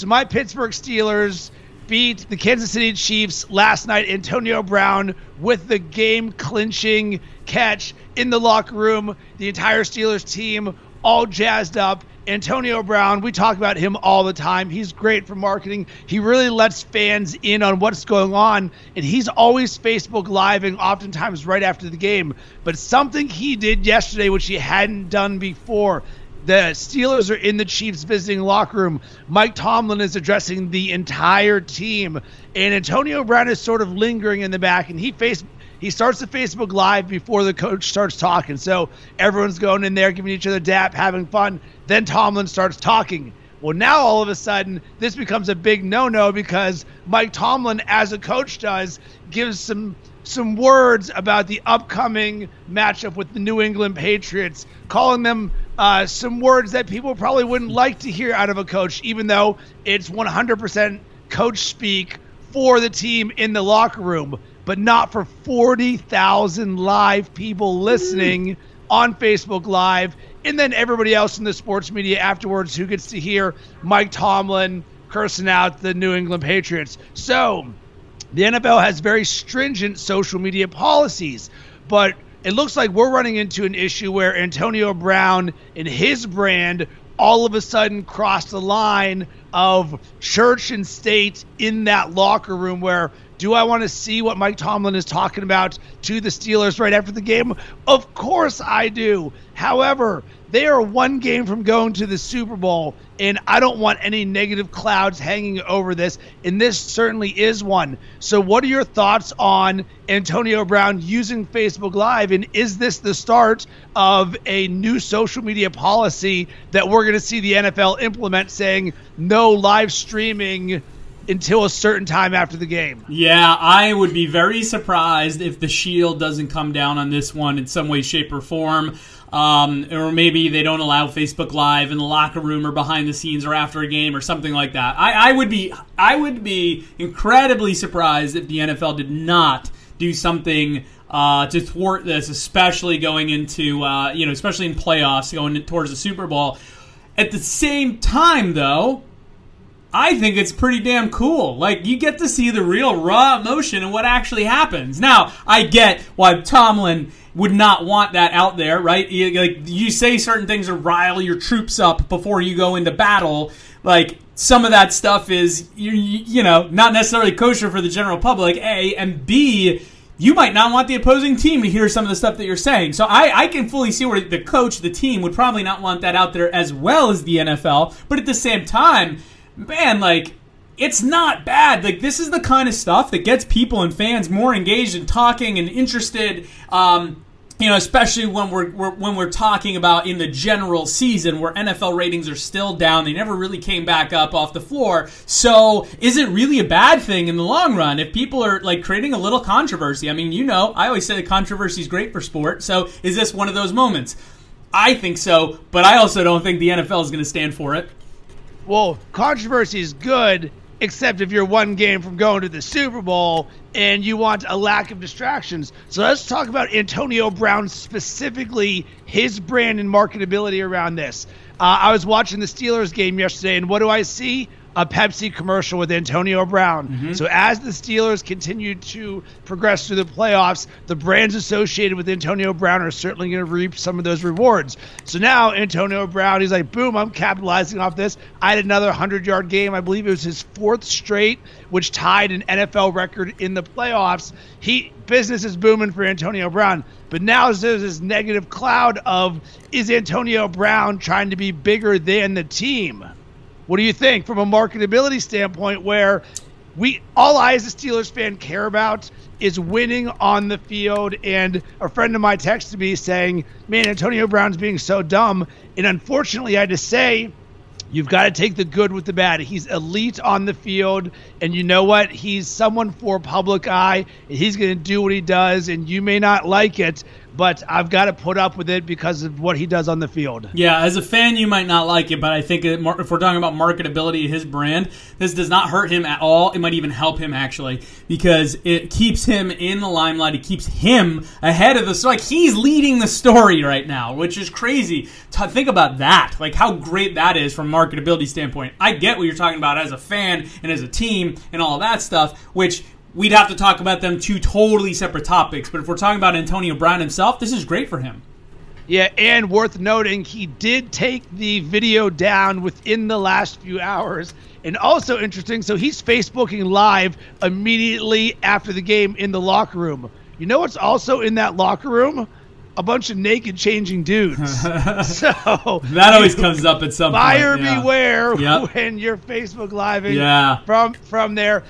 So my Pittsburgh Steelers beat the Kansas City Chiefs last night. Antonio Brown with the game clinching catch in the locker room. The entire Steelers team all jazzed up. Antonio Brown, we talk about him all the time. He's great for marketing. He really lets fans in on what's going on, and he's always Facebook Living, oftentimes right after the game. But something he did yesterday, which he hadn't done before, the Steelers are in the Chiefs visiting locker room. Mike Tomlin is addressing the entire team, and Antonio Brown is sort of lingering in the back, and he face he starts the Facebook Live before the coach starts talking. So everyone's going in there, giving each other dap, having fun. Then Tomlin starts talking. Well, now all of a sudden, this becomes a big no-no because Mike Tomlin, as a coach does, gives some some words about the upcoming matchup with the New England Patriots, calling them uh, some words that people probably wouldn't like to hear out of a coach, even though it's 100% coach speak for the team in the locker room, but not for 40,000 live people listening on Facebook Live, and then everybody else in the sports media afterwards who gets to hear Mike Tomlin cursing out the New England Patriots. So, the NFL has very stringent social media policies, but it looks like we're running into an issue where Antonio Brown and his brand all of a sudden crossed the line of church and state in that locker room where do I want to see what Mike Tomlin is talking about to the Steelers right after the game? Of course I do. However, they are one game from going to the Super Bowl, and I don't want any negative clouds hanging over this, and this certainly is one. So, what are your thoughts on Antonio Brown using Facebook Live, and is this the start of a new social media policy that we're going to see the NFL implement saying no live streaming? until a certain time after the game. Yeah, I would be very surprised if the Shield doesn't come down on this one in some way, shape, or form. Um, or maybe they don't allow Facebook Live in the locker room or behind the scenes or after a game or something like that. I, I would be I would be incredibly surprised if the NFL did not do something uh, to thwart this, especially going into uh, you know especially in playoffs going towards the Super Bowl. At the same time, though, I think it's pretty damn cool. Like you get to see the real raw emotion and what actually happens. Now, I get why Tomlin would not want that out there, right? You, like you say certain things to rile your troops up before you go into battle. Like some of that stuff is you, you know not necessarily kosher for the general public. A and B. You might not want the opposing team to hear some of the stuff that you're saying. So I, I can fully see where the coach, the team, would probably not want that out there as well as the NFL. But at the same time, man, like it's not bad. Like this is the kind of stuff that gets people and fans more engaged and talking and interested. Um, you know, especially when we're, we're, when we're talking about in the general season where NFL ratings are still down, they never really came back up off the floor. So, is it really a bad thing in the long run if people are like creating a little controversy? I mean, you know, I always say that controversy is great for sport. So, is this one of those moments? I think so, but I also don't think the NFL is going to stand for it well, controversy is good, except if you're one game from going to the Super Bowl and you want a lack of distractions. So let's talk about Antonio Brown specifically, his brand and marketability around this. Uh, I was watching the Steelers game yesterday, and what do I see? A Pepsi commercial with Antonio Brown. Mm-hmm. So as the Steelers continue to progress through the playoffs, the brands associated with Antonio Brown are certainly going to reap some of those rewards. So now Antonio Brown, he's like, boom, I'm capitalizing off this. I had another 100 yard game. I believe it was his fourth straight, which tied an NFL record in the playoffs. He business is booming for Antonio Brown. But now there's this negative cloud of is Antonio Brown trying to be bigger than the team? What do you think from a marketability standpoint where we all I as a Steelers fan care about is winning on the field and a friend of mine texted me saying, Man, Antonio Brown's being so dumb. And unfortunately I had to say You've got to take the good with the bad. He's elite on the field, and you know what? He's someone for public eye, and he's going to do what he does, and you may not like it, but I've got to put up with it because of what he does on the field. Yeah, as a fan, you might not like it, but I think if we're talking about marketability of his brand, this does not hurt him at all. It might even help him actually because it keeps him in the limelight. It keeps him ahead of the so like he's leading the story right now, which is crazy. To think about that, like how great that is from marketability standpoint. I get what you're talking about as a fan and as a team and all that stuff, which we'd have to talk about them two totally separate topics. But if we're talking about Antonio Brown himself, this is great for him. Yeah, and worth noting, he did take the video down within the last few hours. And also interesting, so he's Facebooking live immediately after the game in the locker room. You know what's also in that locker room? A bunch of naked changing dudes. so that always comes up at some buyer point. Buyer yeah. beware yep. when you're Facebook living yeah. from from there.